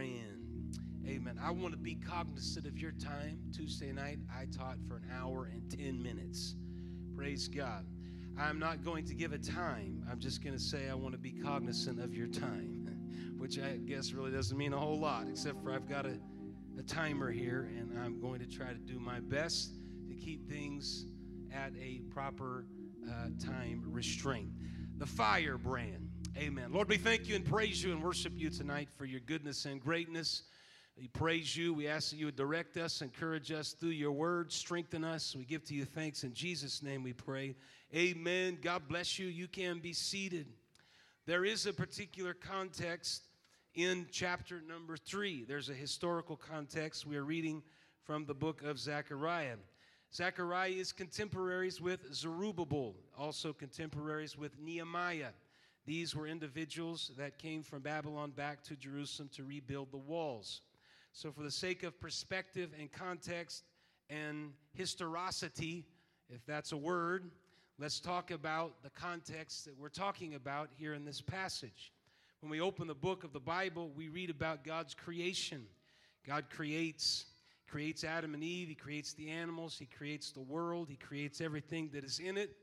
brand. Amen. I want to be cognizant of your time. Tuesday night, I taught for an hour and 10 minutes. Praise God. I'm not going to give a time. I'm just going to say I want to be cognizant of your time, which I guess really doesn't mean a whole lot, except for I've got a, a timer here, and I'm going to try to do my best to keep things at a proper uh, time restraint. The fire brand. Amen. Lord, we thank you and praise you and worship you tonight for your goodness and greatness. We praise you. We ask that you would direct us, encourage us through your word, strengthen us. We give to you thanks. In Jesus' name we pray. Amen. God bless you. You can be seated. There is a particular context in chapter number three. There's a historical context. We are reading from the book of Zechariah. Zechariah is contemporaries with Zerubbabel, also contemporaries with Nehemiah. These were individuals that came from Babylon back to Jerusalem to rebuild the walls. So, for the sake of perspective and context and historicity, if that's a word, let's talk about the context that we're talking about here in this passage. When we open the book of the Bible, we read about God's creation. God creates creates Adam and Eve, he creates the animals, he creates the world, he creates everything that is in it,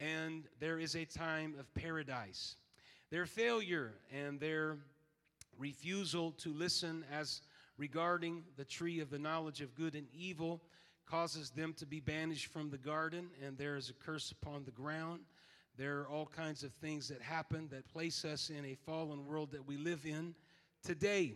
and there is a time of paradise. Their failure and their refusal to listen as regarding the tree of the knowledge of good and evil causes them to be banished from the garden, and there is a curse upon the ground. There are all kinds of things that happen that place us in a fallen world that we live in today.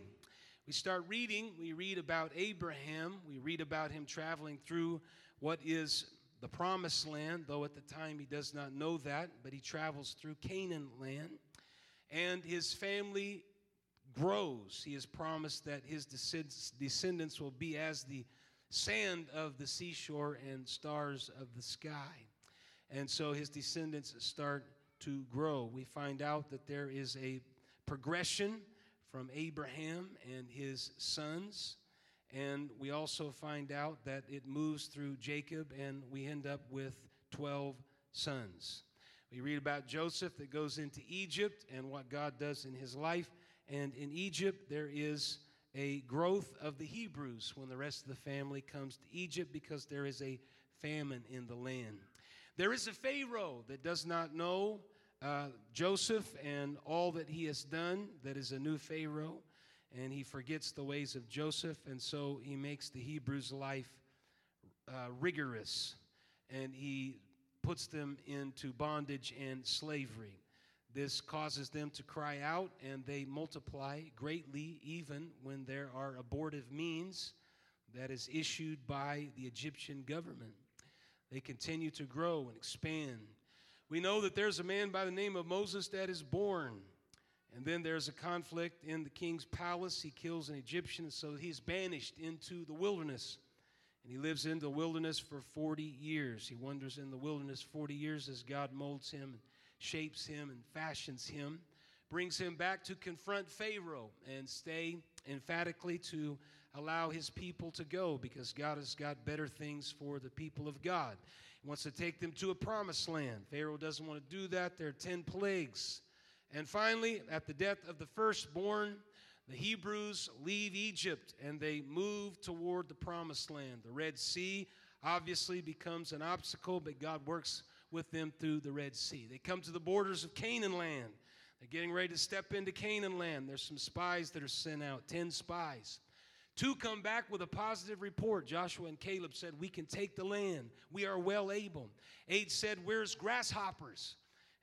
We start reading, we read about Abraham, we read about him traveling through what is the promised land, though at the time he does not know that, but he travels through Canaan land and his family grows. He has promised that his descendants will be as the sand of the seashore and stars of the sky. And so his descendants start to grow. We find out that there is a progression from Abraham and his sons. And we also find out that it moves through Jacob, and we end up with 12 sons. We read about Joseph that goes into Egypt and what God does in his life. And in Egypt, there is a growth of the Hebrews when the rest of the family comes to Egypt because there is a famine in the land. There is a Pharaoh that does not know uh, Joseph and all that he has done, that is a new Pharaoh, and he forgets the ways of Joseph, and so he makes the Hebrews' life uh, rigorous, and he puts them into bondage and slavery. This causes them to cry out, and they multiply greatly, even when there are abortive means that is issued by the Egyptian government. They continue to grow and expand. We know that there's a man by the name of Moses that is born. And then there's a conflict in the king's palace. He kills an Egyptian, so he's banished into the wilderness. And he lives in the wilderness for 40 years. He wanders in the wilderness 40 years as God molds him and shapes him and fashions him, brings him back to confront Pharaoh and stay emphatically to allow his people to go because God has got better things for the people of God. He wants to take them to a promised land. Pharaoh doesn't want to do that. There are 10 plagues. And finally, at the death of the firstborn, the Hebrews leave Egypt and they move toward the promised land. The Red Sea obviously becomes an obstacle, but God works with them through the Red Sea. They come to the borders of Canaan land. They're getting ready to step into Canaan land. There's some spies that are sent out, 10 spies. Two come back with a positive report. Joshua and Caleb said, We can take the land. We are well able. Eight said, Where's grasshoppers?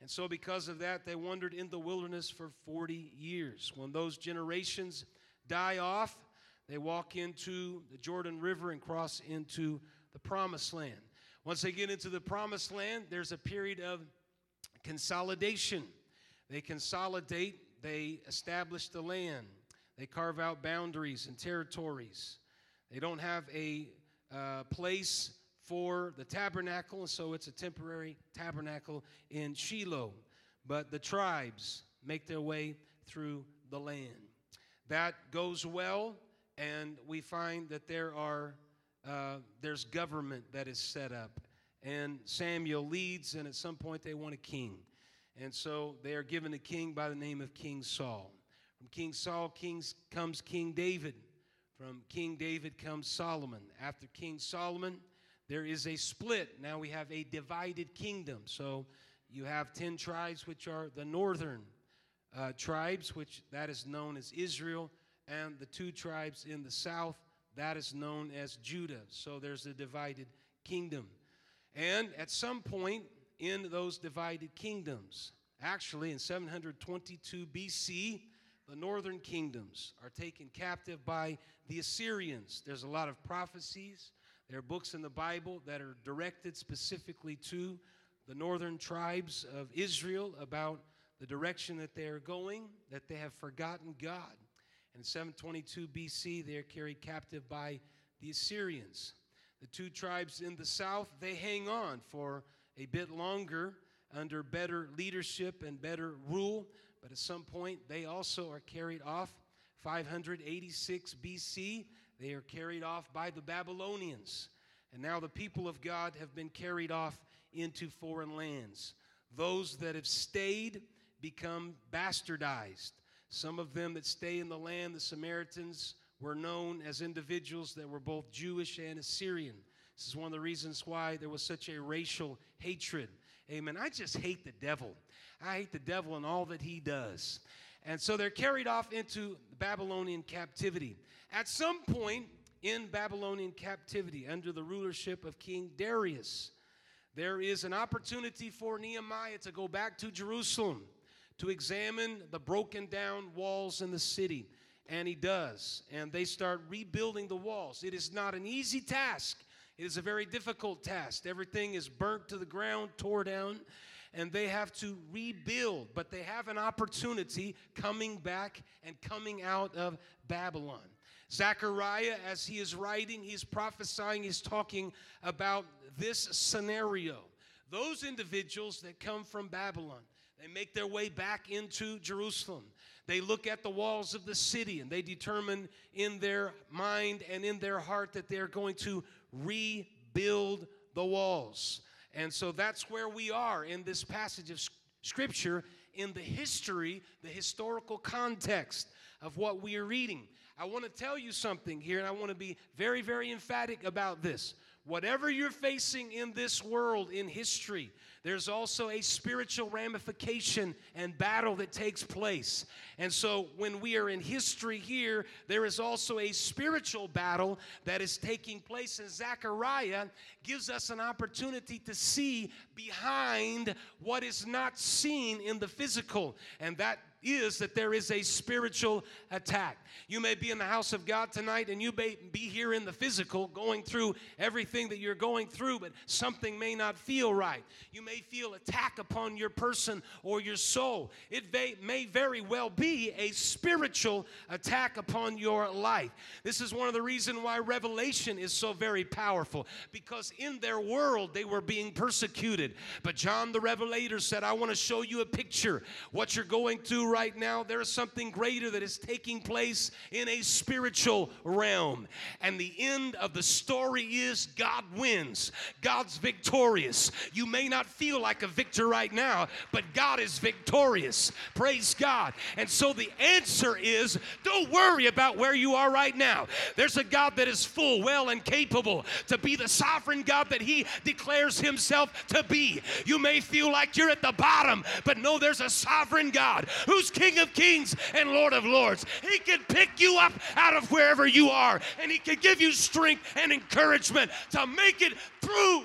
And so, because of that, they wandered in the wilderness for 40 years. When those generations die off, they walk into the Jordan River and cross into the promised land. Once they get into the promised land, there's a period of consolidation. They consolidate, they establish the land, they carve out boundaries and territories. They don't have a uh, place for the tabernacle, and so it's a temporary tabernacle in Shiloh. But the tribes make their way through the land. That goes well, and we find that there are uh, there's government that is set up, and Samuel leads, and at some point they want a king, and so they are given a king by the name of King Saul. From King Saul kings, comes King David. From King David comes Solomon. After King Solomon, there is a split. Now we have a divided kingdom. So you have 10 tribes, which are the northern uh, tribes, which that is known as Israel, and the two tribes in the south, that is known as Judah. So there's a divided kingdom. And at some point in those divided kingdoms, actually in 722 BC, the northern kingdoms are taken captive by the Assyrians. There's a lot of prophecies. There are books in the Bible that are directed specifically to the northern tribes of Israel about the direction that they are going, that they have forgotten God. In 722 BC, they are carried captive by the Assyrians. The two tribes in the south, they hang on for a bit longer under better leadership and better rule, but at some point they also are carried off. 586 BC, they are carried off by the Babylonians. And now the people of God have been carried off into foreign lands. Those that have stayed become bastardized. Some of them that stay in the land, the Samaritans, were known as individuals that were both Jewish and Assyrian. This is one of the reasons why there was such a racial hatred. Amen. I just hate the devil. I hate the devil and all that he does. And so they're carried off into Babylonian captivity. At some point in Babylonian captivity, under the rulership of King Darius, there is an opportunity for Nehemiah to go back to Jerusalem to examine the broken down walls in the city. And he does. And they start rebuilding the walls. It is not an easy task, it is a very difficult task. Everything is burnt to the ground, tore down and they have to rebuild, but they have an opportunity coming back and coming out of Babylon. Zechariah, as he is writing, he's prophesying, he's talking about this scenario. Those individuals that come from Babylon, they make their way back into Jerusalem. They look at the walls of the city and they determine in their mind and in their heart that they're going to rebuild the walls. And so that's where we are in this passage of Scripture in the history, the historical context of what we are reading. I want to tell you something here, and I want to be very, very emphatic about this. Whatever you're facing in this world, in history, there's also a spiritual ramification and battle that takes place. And so, when we are in history here, there is also a spiritual battle that is taking place. And Zechariah gives us an opportunity to see behind what is not seen in the physical. And that is that there is a spiritual attack. You may be in the house of God tonight and you may be here in the physical going through everything that you're going through, but something may not feel right. You may feel attack upon your person or your soul. It may, very well be a spiritual attack upon your life. This is one of the reasons why Revelation is so very powerful because in their world they were being persecuted. But John the Revelator said, I want to show you a picture. What you're going through right now, there is something greater that is taking place in a spiritual realm. And the end of the story is God wins, God's victorious. You may not feel like a victor right now, but God is victorious. Praise God. And so the answer is don't worry about where you are right now. There's a God that is full, well, and capable to be the sovereign God that He declares Himself to be. You may feel like you're at the bottom, but no, there's a sovereign God who's who's King of Kings and Lord of Lords. He can pick you up out of wherever you are, and He can give you strength and encouragement to make it through.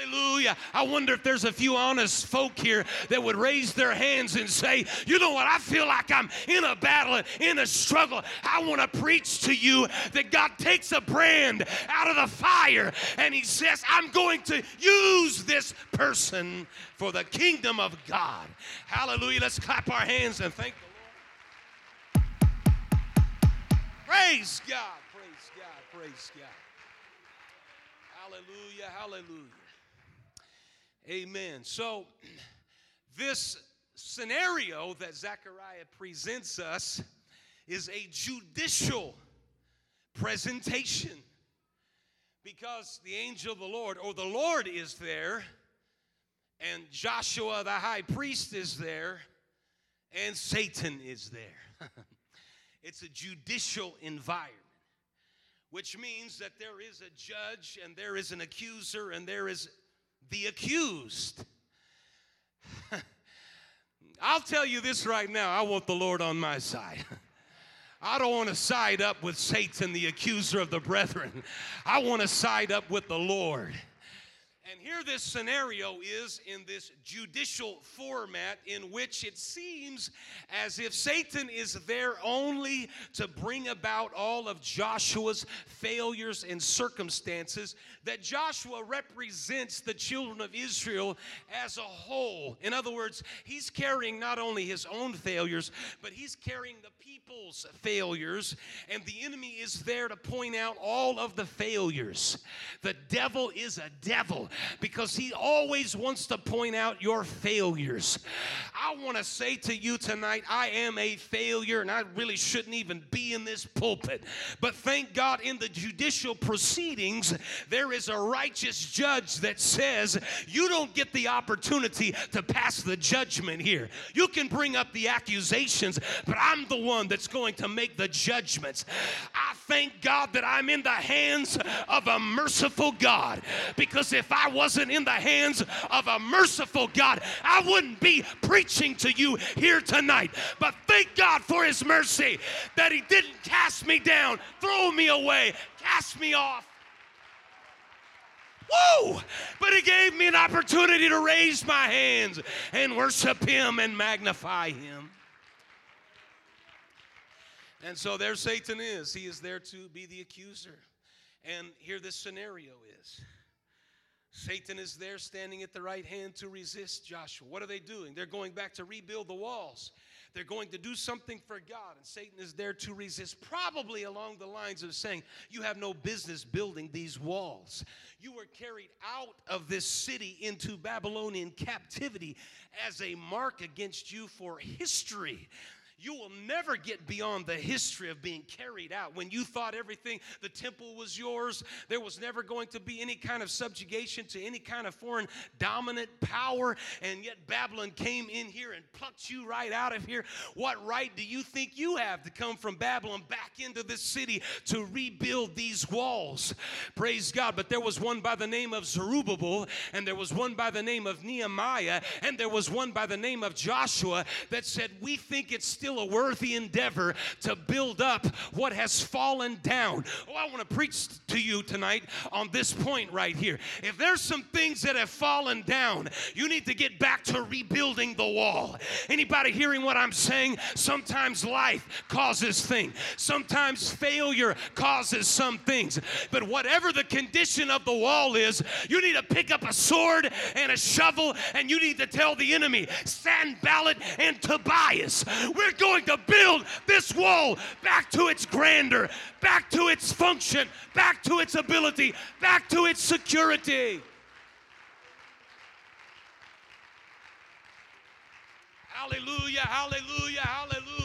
Hallelujah. I wonder if there's a few honest folk here that would raise their hands and say, You know what? I feel like I'm in a battle, in a struggle. I want to preach to you that God takes a brand out of the fire and He says, I'm going to use this person for the kingdom of God. Hallelujah. Let's clap our hands and thank the Lord. Praise God. Praise God. Praise God. Hallelujah. Hallelujah. Amen. So, this scenario that Zechariah presents us is a judicial presentation because the angel of the Lord, or the Lord, is there, and Joshua the high priest is there, and Satan is there. it's a judicial environment, which means that there is a judge and there is an accuser and there is the accused. I'll tell you this right now I want the Lord on my side. I don't want to side up with Satan, the accuser of the brethren. I want to side up with the Lord. And here, this scenario is in this judicial format in which it seems as if Satan is there only to bring about all of Joshua's failures and circumstances, that Joshua represents the children of Israel as a whole. In other words, he's carrying not only his own failures, but he's carrying the people's failures, and the enemy is there to point out all of the failures. The devil is a devil because he always wants to point out your failures. I want to say to you tonight, I am a failure and I really shouldn't even be in this pulpit. But thank God in the judicial proceedings, there is a righteous judge that says you don't get the opportunity to pass the judgment here. You can bring up the accusations, but I'm the one that's going to make the judgments. I thank God that I'm in the hands of a merciful God because if I wasn't in the hands of a merciful God, I wouldn't be preaching to you here tonight. But thank God for His mercy that He didn't cast me down, throw me away, cast me off. Woo! But he gave me an opportunity to raise my hands and worship him and magnify him. And so there Satan is. He is there to be the accuser. And here this scenario is. Satan is there standing at the right hand to resist Joshua. What are they doing? They're going back to rebuild the walls. They're going to do something for God, and Satan is there to resist, probably along the lines of saying, You have no business building these walls. You were carried out of this city into Babylonian captivity as a mark against you for history you will never get beyond the history of being carried out. When you thought everything, the temple was yours, there was never going to be any kind of subjugation to any kind of foreign dominant power, and yet Babylon came in here and plucked you right out of here. What right do you think you have to come from Babylon back into this city to rebuild these walls? Praise God. But there was one by the name of Zerubbabel, and there was one by the name of Nehemiah, and there was one by the name of Joshua that said, We think it's still still a worthy endeavor to build up what has fallen down. Oh, I want to preach to you tonight on this point right here. If there's some things that have fallen down, you need to get back to rebuilding the wall. Anybody hearing what I'm saying? Sometimes life causes things. Sometimes failure causes some things. But whatever the condition of the wall is, you need to pick up a sword and a shovel and you need to tell the enemy, Sanballat and Tobias, we're going to build this wall back to its grandeur, back to its function, back to its ability, back to its security. Hallelujah, hallelujah, hallelujah.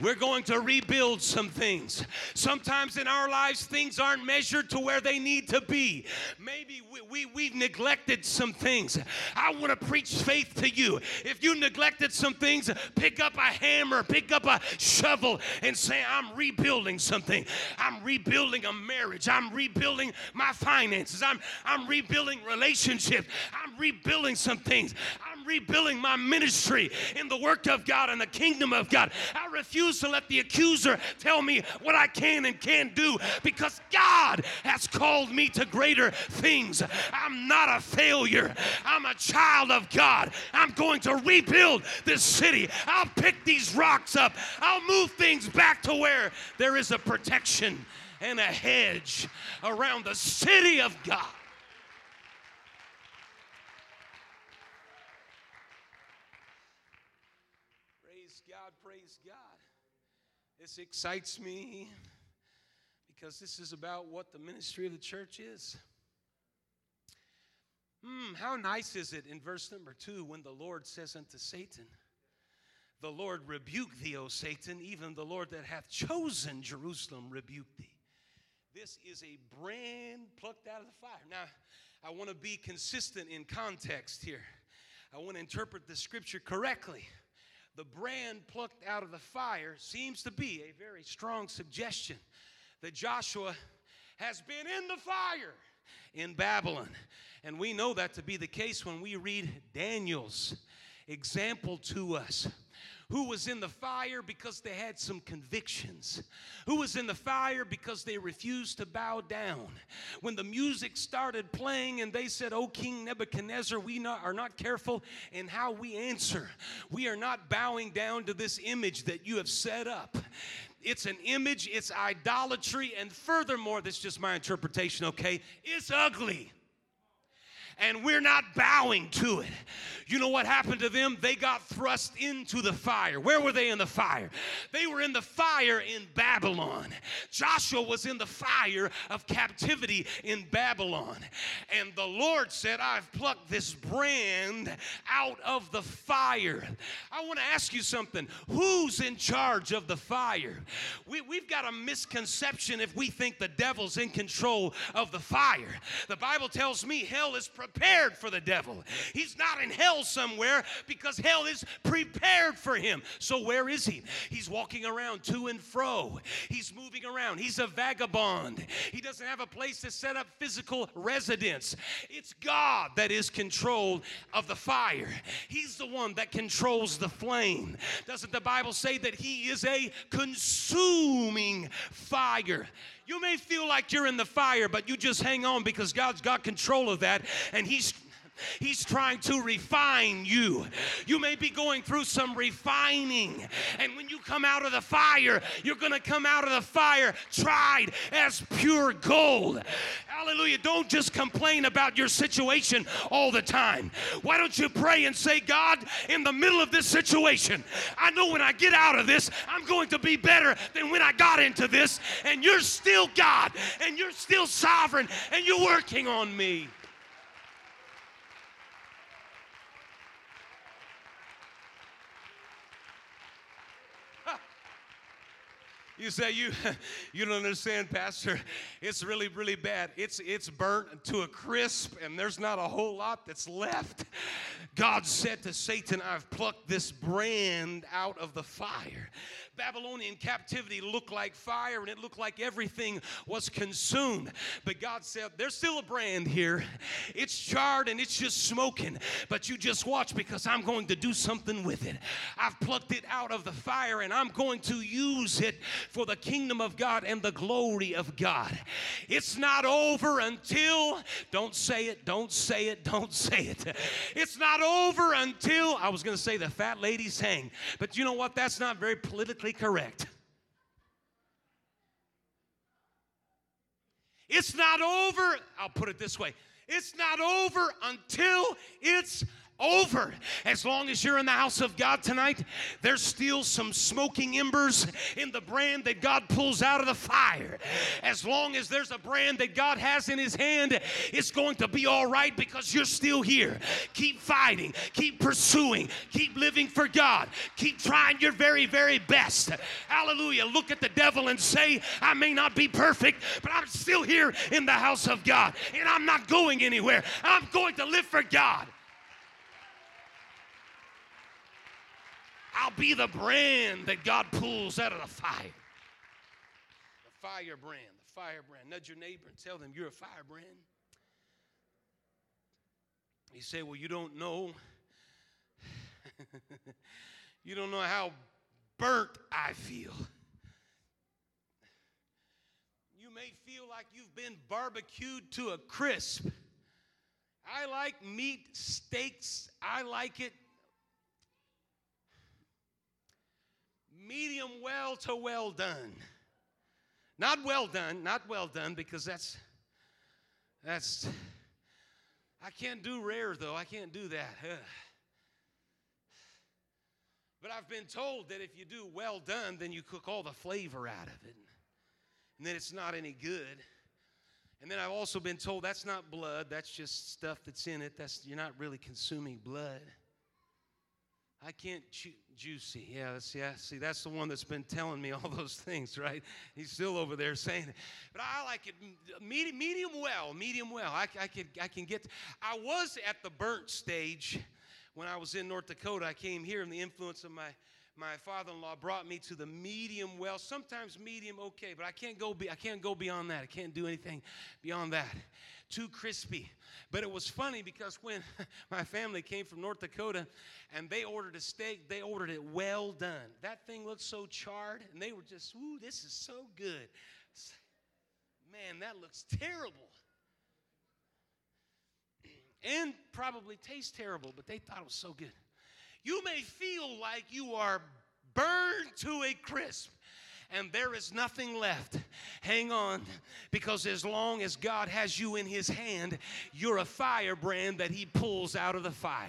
We're going to rebuild some things. Sometimes in our lives, things aren't measured to where they need to be. Maybe we, we, we've neglected some things. I want to preach faith to you. If you neglected some things, pick up a hammer, pick up a shovel, and say, I'm rebuilding something. I'm rebuilding a marriage. I'm rebuilding my finances. I'm, I'm rebuilding relationships. I'm rebuilding some things. I'm rebuilding my ministry in the work of God and the kingdom of God. I refuse to let the accuser tell me what I can and can't do because God has called me to greater things. I'm not a failure. I'm a child of God. I'm going to rebuild this city. I'll pick these rocks up. I'll move things back to where there is a protection and a hedge around the city of God. This excites me because this is about what the ministry of the church is. Hmm, how nice is it in verse number two when the Lord says unto Satan, The Lord rebuke thee, O Satan, even the Lord that hath chosen Jerusalem rebuke thee. This is a brand plucked out of the fire. Now, I want to be consistent in context here. I want to interpret the scripture correctly. The brand plucked out of the fire seems to be a very strong suggestion that Joshua has been in the fire in Babylon. And we know that to be the case when we read Daniel's example to us who was in the fire because they had some convictions, who was in the fire because they refused to bow down. When the music started playing and they said, Oh, King Nebuchadnezzar, we not, are not careful in how we answer. We are not bowing down to this image that you have set up. It's an image, it's idolatry, and furthermore, this is just my interpretation, okay? It's ugly and we're not bowing to it. You know what happened to them? They got thrust into the fire. Where were they in the fire? They were in the fire in Babylon. Joshua was in the fire of captivity in Babylon. And the Lord said, I've plucked this brand out of the fire. I want to ask you something. Who's in charge of the fire? We, we've got a misconception if we think the devil's in control of the fire. The Bible tells me hell is prepared for the devil. He's not in hell somewhere because hell is prepared for him. So where is he? He's walking around to and fro. He's moving around. He's a vagabond. He doesn't have a place to set up physical residence. It's God that is control of the fire. He's the one that controls the flame. Doesn't the Bible say that he is a consuming fire? You may feel like you're in the fire, but you just hang on because God's got control of that and He's He's trying to refine you. You may be going through some refining, and when you come out of the fire, you're going to come out of the fire tried as pure gold. Hallelujah. Don't just complain about your situation all the time. Why don't you pray and say, God, in the middle of this situation, I know when I get out of this, I'm going to be better than when I got into this, and you're still God, and you're still sovereign, and you're working on me. You say you you don't understand, Pastor. It's really, really bad. It's it's burnt to a crisp, and there's not a whole lot that's left. God said to Satan, I've plucked this brand out of the fire. Babylonian captivity looked like fire and it looked like everything was consumed. But God said, There's still a brand here. It's charred and it's just smoking. But you just watch because I'm going to do something with it. I've plucked it out of the fire and I'm going to use it for the kingdom of God and the glory of God. It's not over until, don't say it, don't say it, don't say it. It's not over until, I was going to say the fat ladies hang. But you know what? That's not very politically politically correct. It's not over, I'll put it this way it's not over until it's over. As long as you're in the house of God tonight, there's still some smoking embers in the brand that God pulls out of the fire. As long as there's a brand that God has in His hand, it's going to be all right because you're still here. Keep fighting, keep pursuing, keep living for God, keep trying your very, very best. Hallelujah. Look at the devil and say, I may not be perfect, but I'm still here in the house of God and I'm not going anywhere. I'm going to live for God. I'll be the brand that God pulls out of the fire. The fire brand, the fire brand. Nudge your neighbor and tell them you're a firebrand. You say, Well, you don't know. you don't know how burnt I feel. You may feel like you've been barbecued to a crisp. I like meat steaks. I like it medium well to well done. Not well done, not well done, because that's, that's, I can't do rare though. I can't do that. Ugh. But I've been told that if you do well done, then you cook all the flavor out of it. And then it's not any good. And then I've also been told that's not blood, that's just stuff that's in it. That's you're not really consuming blood. I can't chew juicy. Yeah, that's, yeah. See, that's the one that's been telling me all those things, right? He's still over there saying it. But I like it medium, medium well, medium well. I, I, can, I can get. I was at the burnt stage when I was in North Dakota, I came here, and the influence of my my father-in-law brought me to the medium well sometimes medium okay but i can't go be, i can't go beyond that i can't do anything beyond that too crispy. But it was funny because when my family came from north dakota and they ordered a steak they ordered it well done. That thing looked so charred and they were just ooh this is so good. Man that looks terrible. And probably tastes terrible but they thought it was so good. You may feel like you are burned to a crisp and there is nothing left. Hang on, because as long as God has you in His hand, you're a firebrand that He pulls out of the fire.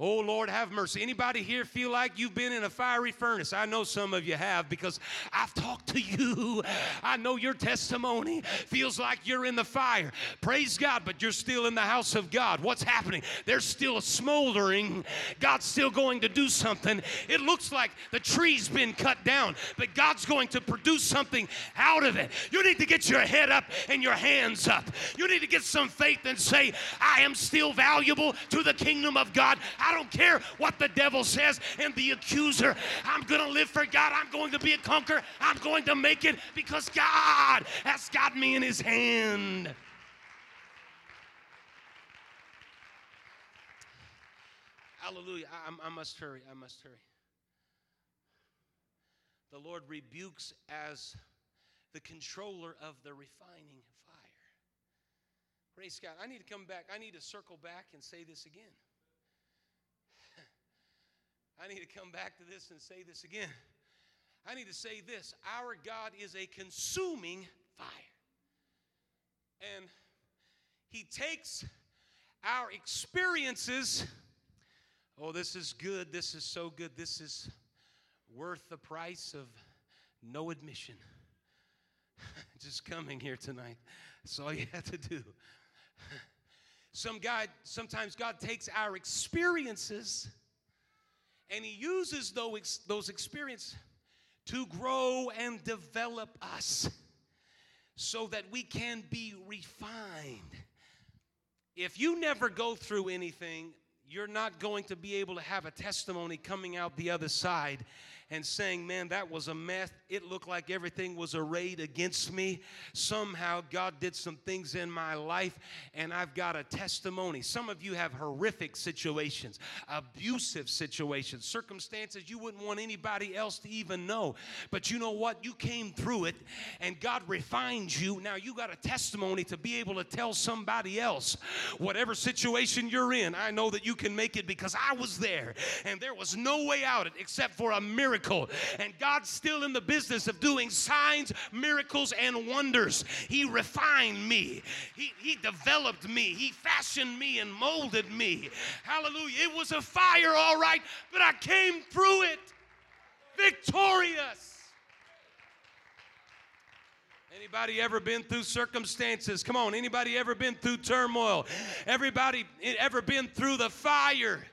Oh Lord, have mercy. Anybody here feel like you've been in a fiery furnace? I know some of you have because I've talked to you. I know your testimony feels like you're in the fire. Praise God, but you're still in the house of God. What's happening? There's still a smoldering. God's still going to do something. It looks like the tree's been cut down, but God's going to produce something out of it. You need to get your head up and your hands up. You need to get some faith and say, I am still valuable to the kingdom of God. I don't care what the devil says and the accuser. I'm going to live for God. I'm going to be a conqueror. I'm going to make it because God has got me in his hand. Hallelujah. I, I, must hurry. I must hurry the Lord rebukes as the controller of the refining fire. Praise God. I need to come back. I need to circle back and say this again. I need to come back to this and say this again. I need to say this Our God is a consuming fire. And He takes our experiences. Oh, this is good. This is so good. This is worth the price of no admission. Just coming here tonight. That's all you have to do. Some God, sometimes God takes our experiences and He uses those, those experiences to grow and develop us so that we can be refined. If you never go through anything, you're not going to be able to have a testimony coming out the other side and saying, Man, that was a mess. It looked like everything was arrayed against me. Somehow God did some things in my life, and I've got a testimony. Some of you have horrific situations, abusive situations, circumstances you wouldn't want anybody else to even know. But you know what? You came through it, and God refined you. Now you got a testimony to be able to tell somebody else whatever situation you're in. I know that you can make it because I was there, and there was no way out except for a miracle miracle. And God's still in the business of doing signs, miracles, and wonders. He refined me, He, he developed me, He fashioned me and molded me. Hallelujah. It was a fire, all right, but I came through it victorious. Anybody ever been through circumstances? Come on, anybody ever been through turmoil? Everybody ever been through the fire?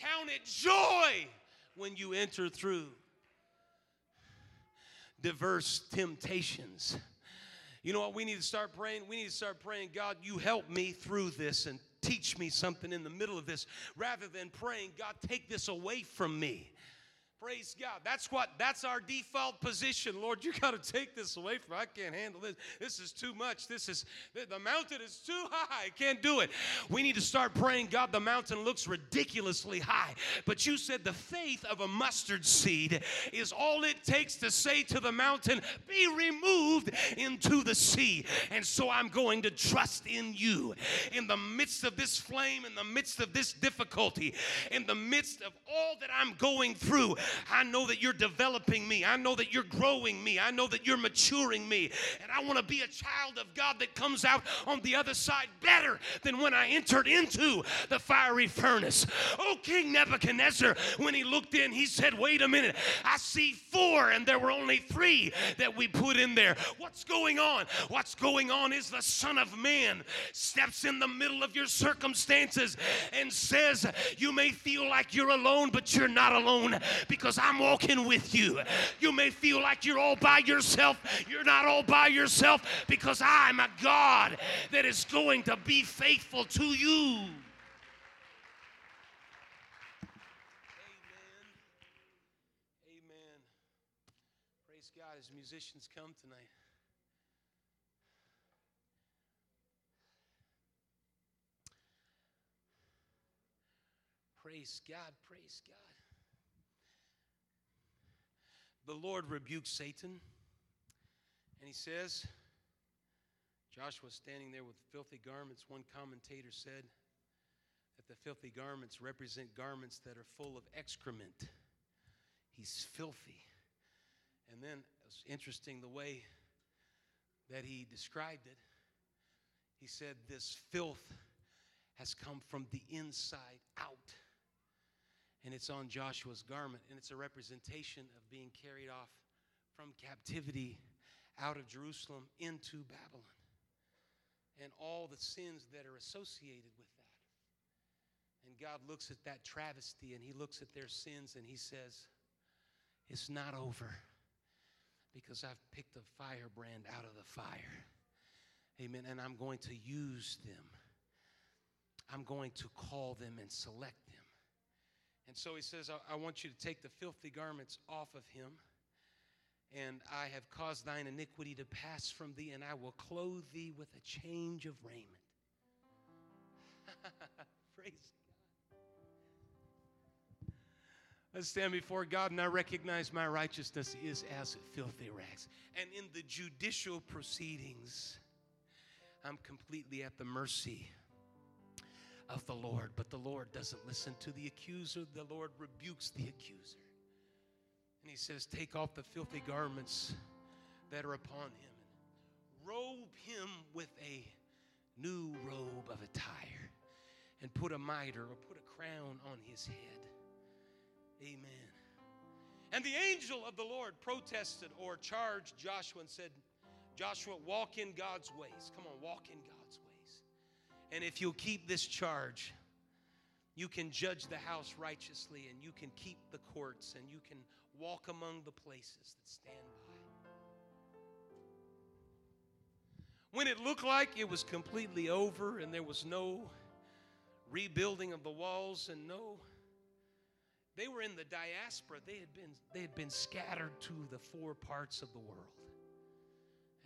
Count it joy when you enter through diverse temptations. You know what? We need to start praying. We need to start praying, God, you help me through this and teach me something in the middle of this rather than praying, God, take this away from me. Praise God. That's what that's our default position. Lord, you got to take this away from. I can't handle this. This is too much. This is the mountain is too high. I can't do it. We need to start praying, God, the mountain looks ridiculously high. But you said the faith of a mustard seed is all it takes to say to the mountain, be removed into the sea. And so I'm going to trust in you. In the midst of this flame, in the midst of this difficulty, in the midst of all that I'm going through, I know that you're developing me. I know that you're growing me. I know that you're maturing me. And I want to be a child of God that comes out on the other side better than when I entered into the fiery furnace. Oh, King Nebuchadnezzar, when he looked in, he said, Wait a minute, I see four, and there were only three that we put in there. What's going on? What's going on is the Son of Man steps in the middle of your circumstances and says, You may feel like you're alone, but you're not alone because because I'm walking with you. You may feel like you're all by yourself. You're not all by yourself because I'm a God that is going to be faithful to you. as musicians come tonight. Praise God, praise God. The Lord rebukes Satan, and he says, Joshua standing there with filthy garments. One commentator said that the filthy garments represent garments that are full of excrement. He's filthy. And then it's interesting the way that he described it. He said, This filth has come from the inside out. And it's on Joshua's garment, and it's a representation of being carried off from captivity out of Jerusalem into Babylon and all the sins that are associated with that. And God looks at that travesty and He looks at their sins and He says, It's not over because I've picked a firebrand out of the fire. Amen. And I'm going to use them. I'm going to call them and select them. And so he says, I, I want you to take the filthy garments off of him. And I have caused thine iniquity to pass from thee, and I will clothe thee with a change of raiment. Praise I stand before God and I recognize my righteousness is as filthy rags. And in the judicial proceedings, I'm completely at the mercy of the Lord. But the Lord doesn't listen to the accuser, the Lord rebukes the accuser. And he says, Take off the filthy garments that are upon him and robe him with a new robe of attire and put a mitre or put a crown on his head. Amen. And the angel of the Lord protested or charged Joshua and said, Joshua, walk in God's ways. Come on, walk in ways. And if you'll keep this charge, you can judge the house righteously and you can keep the courts and you can walk among the places that stand by. When it looked like it was completely over and there was no rebuilding of the walls and no they were in the diaspora. They had been, they had been scattered to the four parts of the world.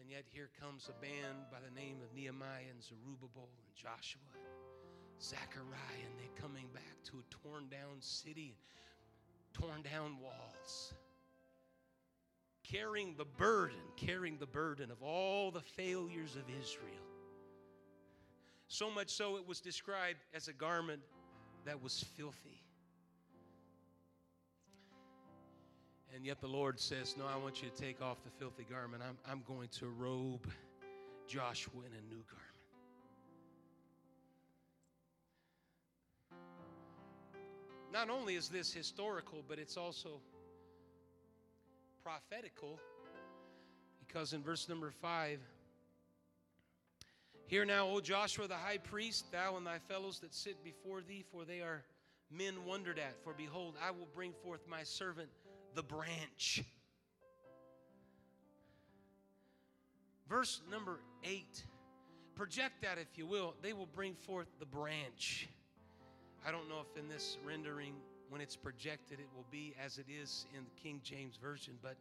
And yet here comes a band by the name of Nehemiah and Zerubbabel and Joshua and Zechariah, and they're coming back to a torn down city and torn down walls. Carrying the burden, carrying the burden of all the failures of Israel. So much so it was described as a garment that was filthy. And yet the Lord says, No, I want you to take off the filthy garment. I'm, I'm going to robe Joshua in a new garment. Not only is this historical, but it's also prophetical because in verse number five, Hear now, O Joshua the high priest, thou and thy fellows that sit before thee, for they are men wondered at. For behold, I will bring forth my servant the branch. Verse number eight. Project that, if you will. They will bring forth the branch. I don't know if in this rendering, when it's projected, it will be as it is in the King James Version, but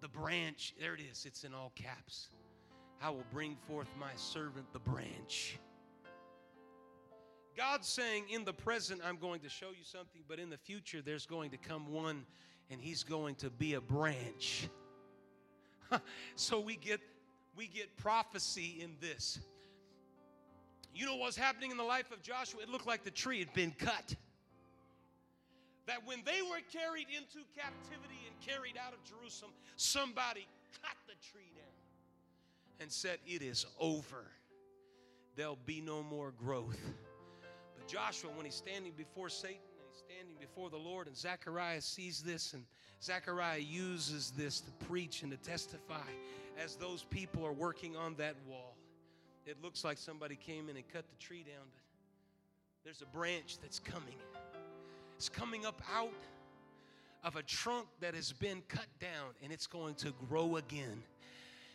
the branch, there it is, it's in all caps. I will bring forth my servant, the branch. God's saying, in the present, I'm going to show you something, but in the future, there's going to come one and he's going to be a branch. so we get we get prophecy in this. You know what's happening in the life of Joshua? It looked like the tree had been cut. That when they were carried into captivity and carried out of Jerusalem, somebody cut the tree down and said, It is over. There'll be no more growth. But Joshua, when he's standing before Satan, before the Lord, and Zechariah sees this, and Zechariah uses this to preach and to testify as those people are working on that wall. It looks like somebody came in and cut the tree down, but there's a branch that's coming. It's coming up out of a trunk that has been cut down, and it's going to grow again.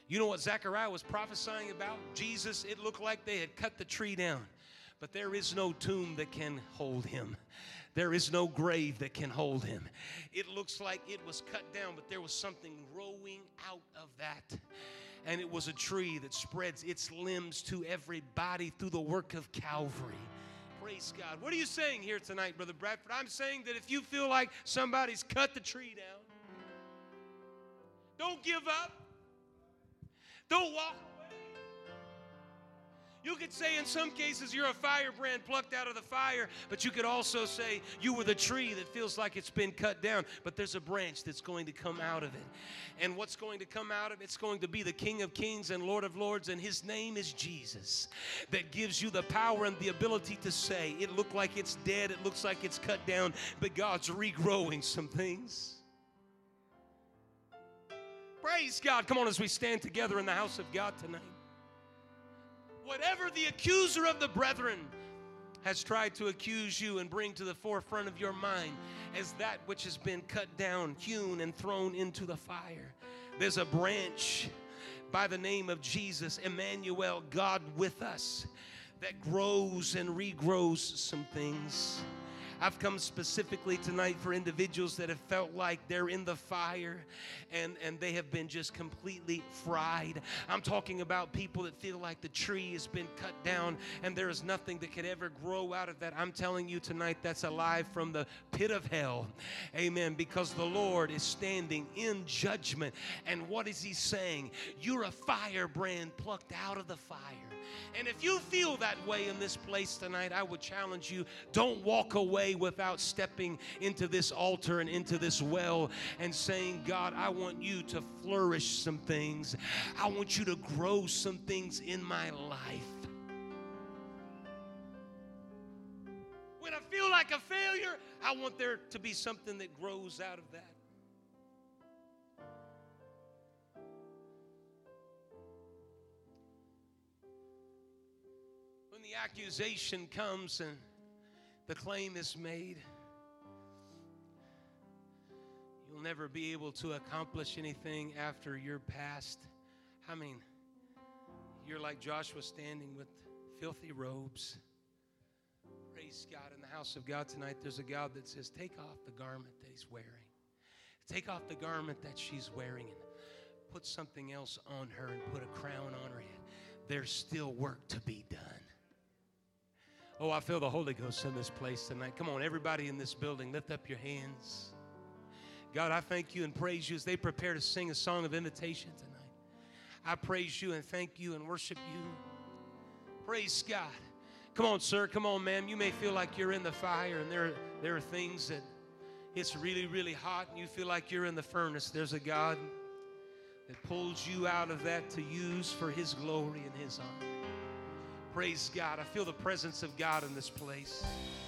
You know what Zechariah was prophesying about? Jesus, it looked like they had cut the tree down. but there is no tomb that can hold him. There is no grave that can hold him. It looks like it was cut down, but there was something growing out of that. And it was a tree that spreads its limbs to everybody through the work of Calvary. Praise God. What are you saying here tonight, Brother Bradford? I'm saying that if you feel like somebody's cut the tree down, don't give up. Don't walk you could say in some cases you're a firebrand plucked out of the fire, but you could also say you were the tree that feels like it's been cut down, but there's a branch that's going to come out of it. And what's going to come out of it? It's going to be the King of Kings and Lord of Lords, and his name is Jesus, that gives you the power and the ability to say, It looked like it's dead, it looks like it's cut down, but God's regrowing some things. Praise God. Come on, as we stand together in the house of God tonight whatever the accuser of the brethren has tried to accuse you and bring to the forefront of your mind as that which has been cut down, hewn, and thrown into the fire. There's a branch by the name of Jesus, Emmanuel, God with us, that grows and regrows some things. I've come specifically tonight for individuals that have felt like they're in the fire and, and they have been just completely fried. I'm talking about people that feel like the tree has been cut down and there is nothing that could ever grow out of that. I'm telling you tonight that's alive from the pit of hell. Amen. Because the Lord is standing in judgment. And what is He saying? You're a firebrand plucked out of the fire. And if you feel that way in this place tonight, I would challenge you don't walk away without stepping into this altar and into this well and saying, God, I want you to flourish some things. I want you to grow some things in my life. When I feel like a failure, I want there to be something that grows out of that. The accusation comes and the claim is made, you'll never be able to accomplish anything after your past. I mean, you're like Joshua standing with filthy robes. Praise God. In the house of God tonight, there's a God that says, Take off the garment that he's wearing. Take off the garment that she's wearing and put something else on her and put a crown on her head. There's still work to be done. Oh, I feel the Holy Ghost in this place tonight. Come on, everybody in this building, lift up your hands. God, I thank you and praise you as they prepare to sing a song of invitation tonight. I praise you and thank you and worship you. Praise God. Come on, sir. Come on, ma'am. You may feel like you're in the fire and there, there are things that it's really, really hot and you feel like you're in the furnace. There's a God that pulls you out of that to use for His glory and His honor. Praise God. I feel the presence of God in this place.